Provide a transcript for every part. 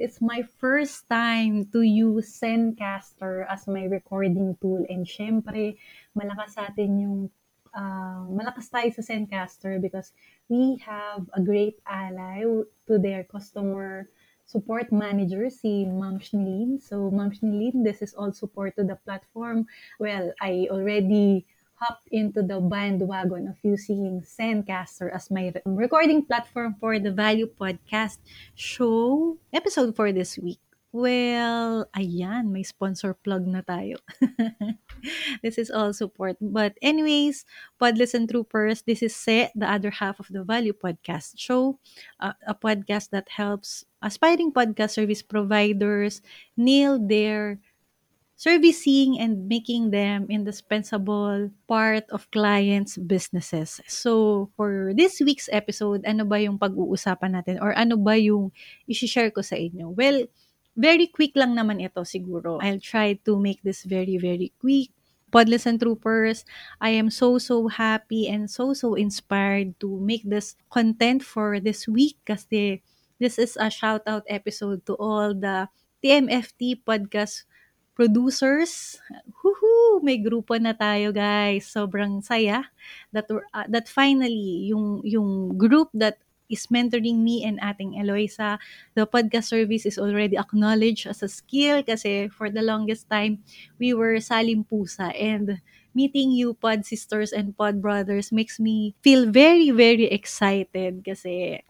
it's my first time to use Zencaster as my recording tool. And syempre, malakas sa atin yung uh, malakas tayo sa Zencaster because we have a great ally to their customer support manager, si Ma'am Shnilin. So, Ma'am Shnilin, this is all support to the platform. Well, I already hopped into the bandwagon of using Zencaster as my recording platform for the Value Podcast show episode for this week. Well, ayan, may sponsor plug na tayo. this is all support. But anyways, Pod Listen Troopers, this is Se, the other half of the Value Podcast Show, uh, a podcast that helps aspiring podcast service providers nail their servicing and making them indispensable part of clients' businesses. So, for this week's episode, ano ba yung pag-uusapan natin or ano ba yung i-share ko sa inyo? Well, Very quick lang naman ito siguro. I'll try to make this very, very quick. Podless and Troopers, I am so, so happy and so, so inspired to make this content for this week kasi this is a shout out episode to all the TMFT podcast producers. Woohoo! May grupo na tayo, guys. Sobrang saya that uh, that finally yung yung group that is mentoring me and ating Eloisa. The podcast service is already acknowledged as a skill kasi for the longest time, we were salim pusa and meeting you pod sisters and pod brothers makes me feel very, very excited kasi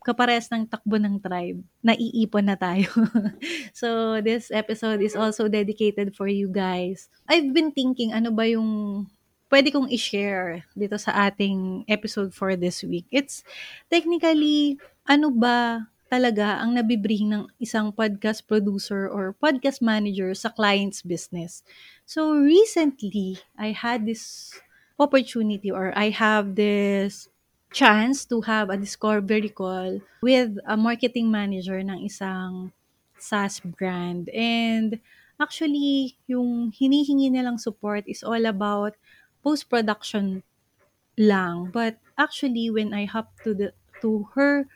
kapares ng takbo ng tribe, naiipon na tayo. so, this episode is also dedicated for you guys. I've been thinking, ano ba yung pwede kong i-share dito sa ating episode for this week. It's technically, ano ba talaga ang nabibring ng isang podcast producer or podcast manager sa client's business. So recently, I had this opportunity or I have this chance to have a discovery call with a marketing manager ng isang SaaS brand. And actually, yung hinihingi nilang support is all about post-production lang. But actually, when I hop to the to her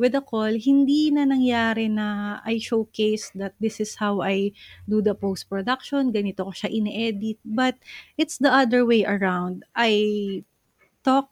with a call, hindi na nangyari na I showcase that this is how I do the post-production, ganito ko siya ini-edit. But it's the other way around. I talk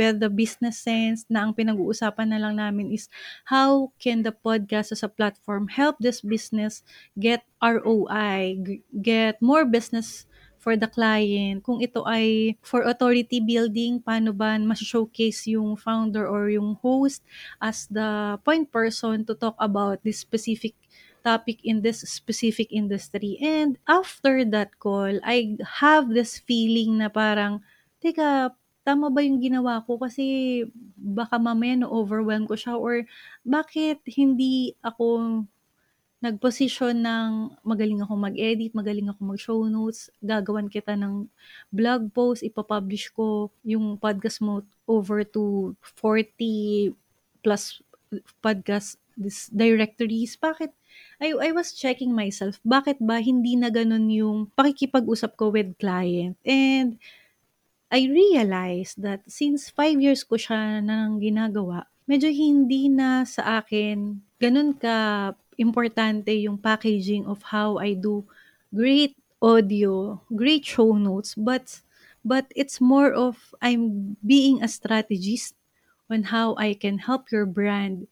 with the business sense na ang pinag-uusapan na lang namin is how can the podcast as a platform help this business get ROI, get more business for the client. Kung ito ay for authority building, paano ba mas-showcase yung founder or yung host as the point person to talk about this specific topic in this specific industry. And after that call, I have this feeling na parang, teka, tama ba yung ginawa ko? Kasi baka mamaya na-overwhelm ko siya or bakit hindi ako nag-position ng magaling ako mag-edit, magaling ako mag-show notes, gagawan kita ng blog post, ipapublish ko yung podcast mo over to 40 plus podcast this directories. Bakit? I, I was checking myself, bakit ba hindi na ganun yung pakikipag-usap ko with client? And I realized that since 5 years ko siya nang ginagawa, medyo hindi na sa akin ganun ka importante yung packaging of how I do great audio, great show notes, but but it's more of I'm being a strategist on how I can help your brand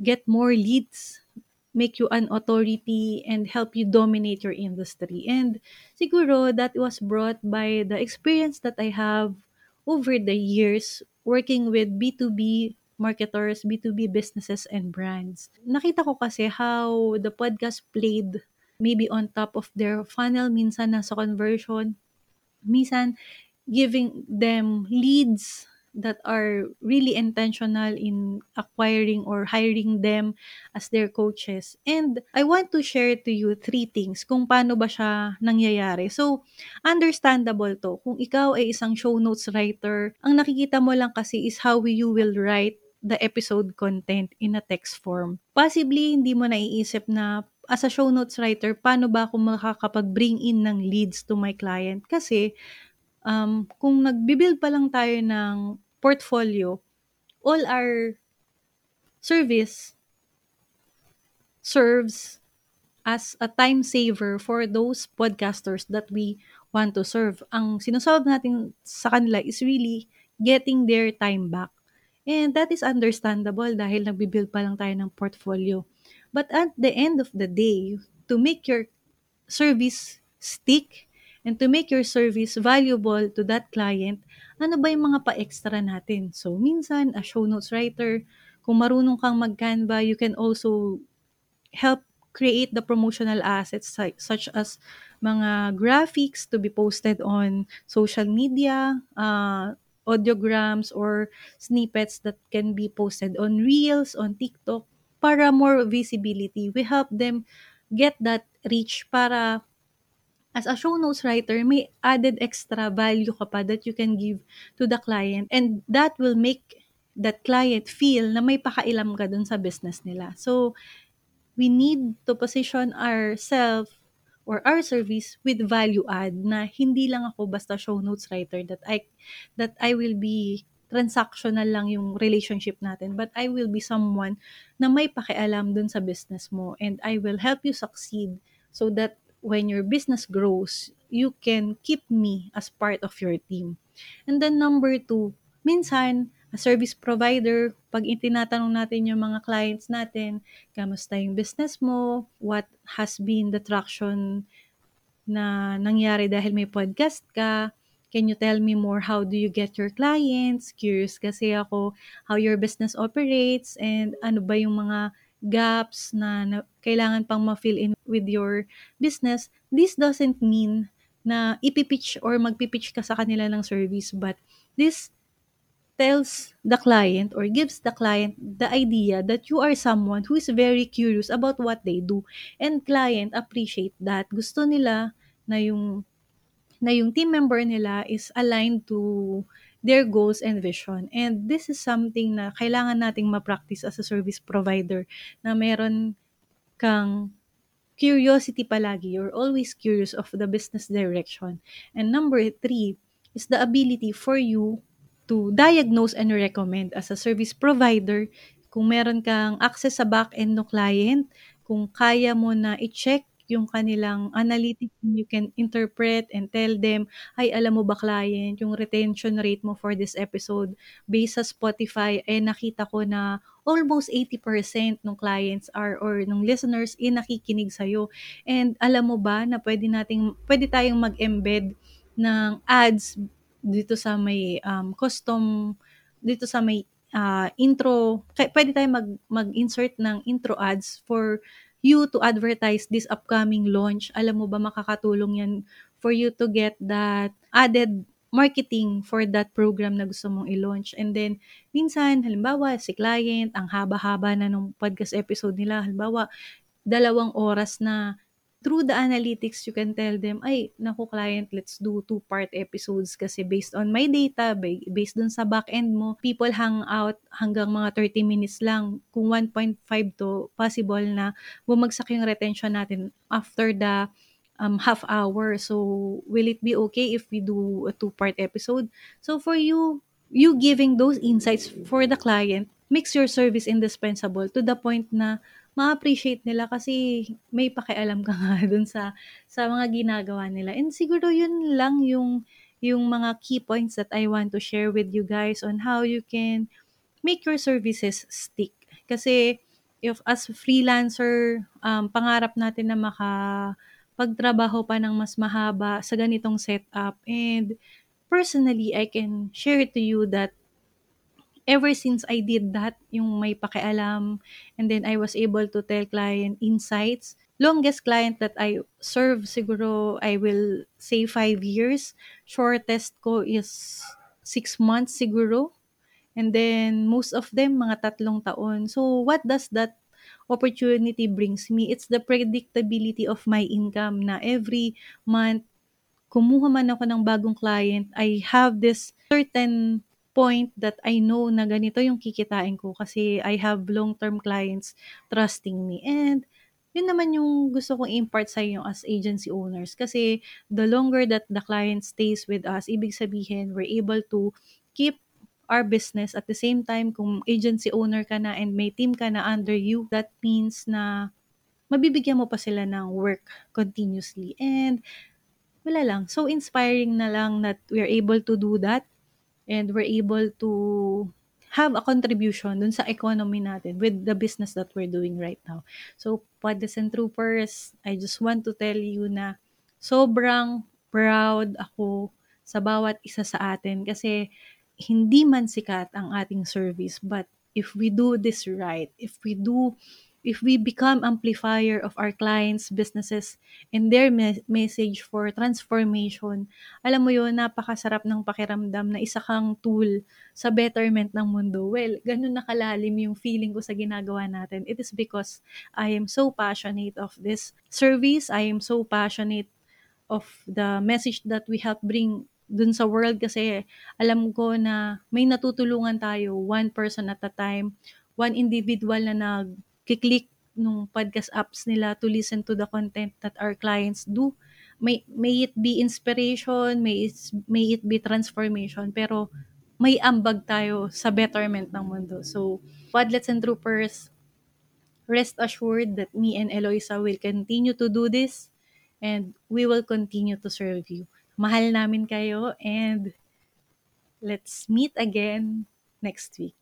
get more leads, make you an authority and help you dominate your industry. And siguro that was brought by the experience that I have over the years working with B2B marketers, B2B businesses, and brands. Nakita ko kasi how the podcast played maybe on top of their funnel, minsan nasa conversion, minsan giving them leads that are really intentional in acquiring or hiring them as their coaches. And I want to share to you three things kung paano ba siya nangyayari. So, understandable to. Kung ikaw ay isang show notes writer, ang nakikita mo lang kasi is how you will write the episode content in a text form. Possibly, hindi mo naiisip na as a show notes writer, paano ba ako makakapag-bring in ng leads to my client? Kasi, um, kung nagbibuild pa lang tayo ng portfolio, all our service serves as a time saver for those podcasters that we want to serve. Ang sinosolve natin sa kanila is really getting their time back. And that is understandable dahil nagbibuild pa lang tayo ng portfolio. But at the end of the day, to make your service stick and to make your service valuable to that client, ano ba yung mga pa-extra natin? So, minsan, a show notes writer, kung marunong kang mag-Canva, you can also help create the promotional assets such as mga graphics to be posted on social media, uh, audiograms or snippets that can be posted on Reels, on TikTok, para more visibility. We help them get that reach para as a show notes writer, may added extra value ka pa that you can give to the client and that will make that client feel na may pakailam ka dun sa business nila. So, we need to position ourselves or our service with value add na hindi lang ako basta show notes writer that I that I will be transactional lang yung relationship natin but I will be someone na may pakialam dun sa business mo and I will help you succeed so that when your business grows you can keep me as part of your team. And then number two minsan a service provider, pag itinatanong natin yung mga clients natin, kamusta yung business mo, what has been the traction na nangyari dahil may podcast ka, can you tell me more? How do you get your clients? Curious kasi ako how your business operates and ano ba yung mga gaps na, na kailangan pang ma-fill in with your business. This doesn't mean na ipipitch or magpipitch ka sa kanila ng service but this tells the client or gives the client the idea that you are someone who is very curious about what they do and client appreciate that gusto nila na yung na yung team member nila is aligned to their goals and vision. And this is something na kailangan nating ma-practice as a service provider na meron kang curiosity palagi. You're always curious of the business direction. And number three is the ability for you to diagnose and recommend as a service provider. Kung meron kang access sa back-end ng client, kung kaya mo na i-check yung kanilang analytics, you can interpret and tell them, ay, alam mo ba client, yung retention rate mo for this episode, based sa Spotify, eh nakita ko na almost 80% ng clients are or ng listeners eh nakikinig sa'yo. And alam mo ba na pwede nating, pwede tayong mag-embed ng ads dito sa may um, custom, dito sa may uh, intro, pwede tayo mag, mag-insert ng intro ads for you to advertise this upcoming launch. Alam mo ba makakatulong yan for you to get that added marketing for that program na gusto mong i-launch. And then, minsan, halimbawa, si client, ang haba-haba na nung podcast episode nila, halimbawa, dalawang oras na through the analytics, you can tell them, ay, naku client, let's do two-part episodes kasi based on my data, based dun sa back-end mo, people hang out hanggang mga 30 minutes lang. Kung 1.5 to, possible na bumagsak yung retention natin after the um, half hour. So, will it be okay if we do a two-part episode? So, for you, you giving those insights for the client makes your service indispensable to the point na ma-appreciate nila kasi may pakialam ka nga dun sa sa mga ginagawa nila. And siguro yun lang yung yung mga key points that I want to share with you guys on how you can make your services stick. Kasi if as freelancer, um, pangarap natin na maka pagtrabaho pa ng mas mahaba sa ganitong setup. And personally, I can share to you that ever since I did that, yung may pakialam, and then I was able to tell client insights. Longest client that I serve, siguro, I will say five years. Shortest ko is six months siguro. And then, most of them, mga tatlong taon. So, what does that opportunity brings me? It's the predictability of my income na every month, kumuha man ako ng bagong client, I have this certain point that I know na ganito yung kikitain ko kasi I have long-term clients trusting me. And yun naman yung gusto kong impart sa inyo as agency owners. Kasi the longer that the client stays with us, ibig sabihin, we're able to keep our business at the same time kung agency owner ka na and may team ka na under you, that means na mabibigyan mo pa sila ng work continuously. And wala lang, so inspiring na lang that we're able to do that and we're able to have a contribution dun sa economy natin with the business that we're doing right now. So, Poddes and Troopers, I just want to tell you na sobrang proud ako sa bawat isa sa atin kasi hindi man sikat ang ating service but if we do this right, if we do if we become amplifier of our clients' businesses and their me- message for transformation, alam mo yun, napakasarap ng pakiramdam na isa kang tool sa betterment ng mundo. Well, ganun nakalalim yung feeling ko sa ginagawa natin. It is because I am so passionate of this service. I am so passionate of the message that we help bring dun sa world kasi alam ko na may natutulungan tayo one person at a time, one individual na nag click nung podcast apps nila to listen to the content that our clients do. May, may it be inspiration, may it, may it be transformation, pero may ambag tayo sa betterment ng mundo. So, Podlets and Troopers, rest assured that me and Eloisa will continue to do this and we will continue to serve you. Mahal namin kayo and let's meet again next week.